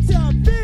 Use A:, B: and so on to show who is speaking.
A: It's a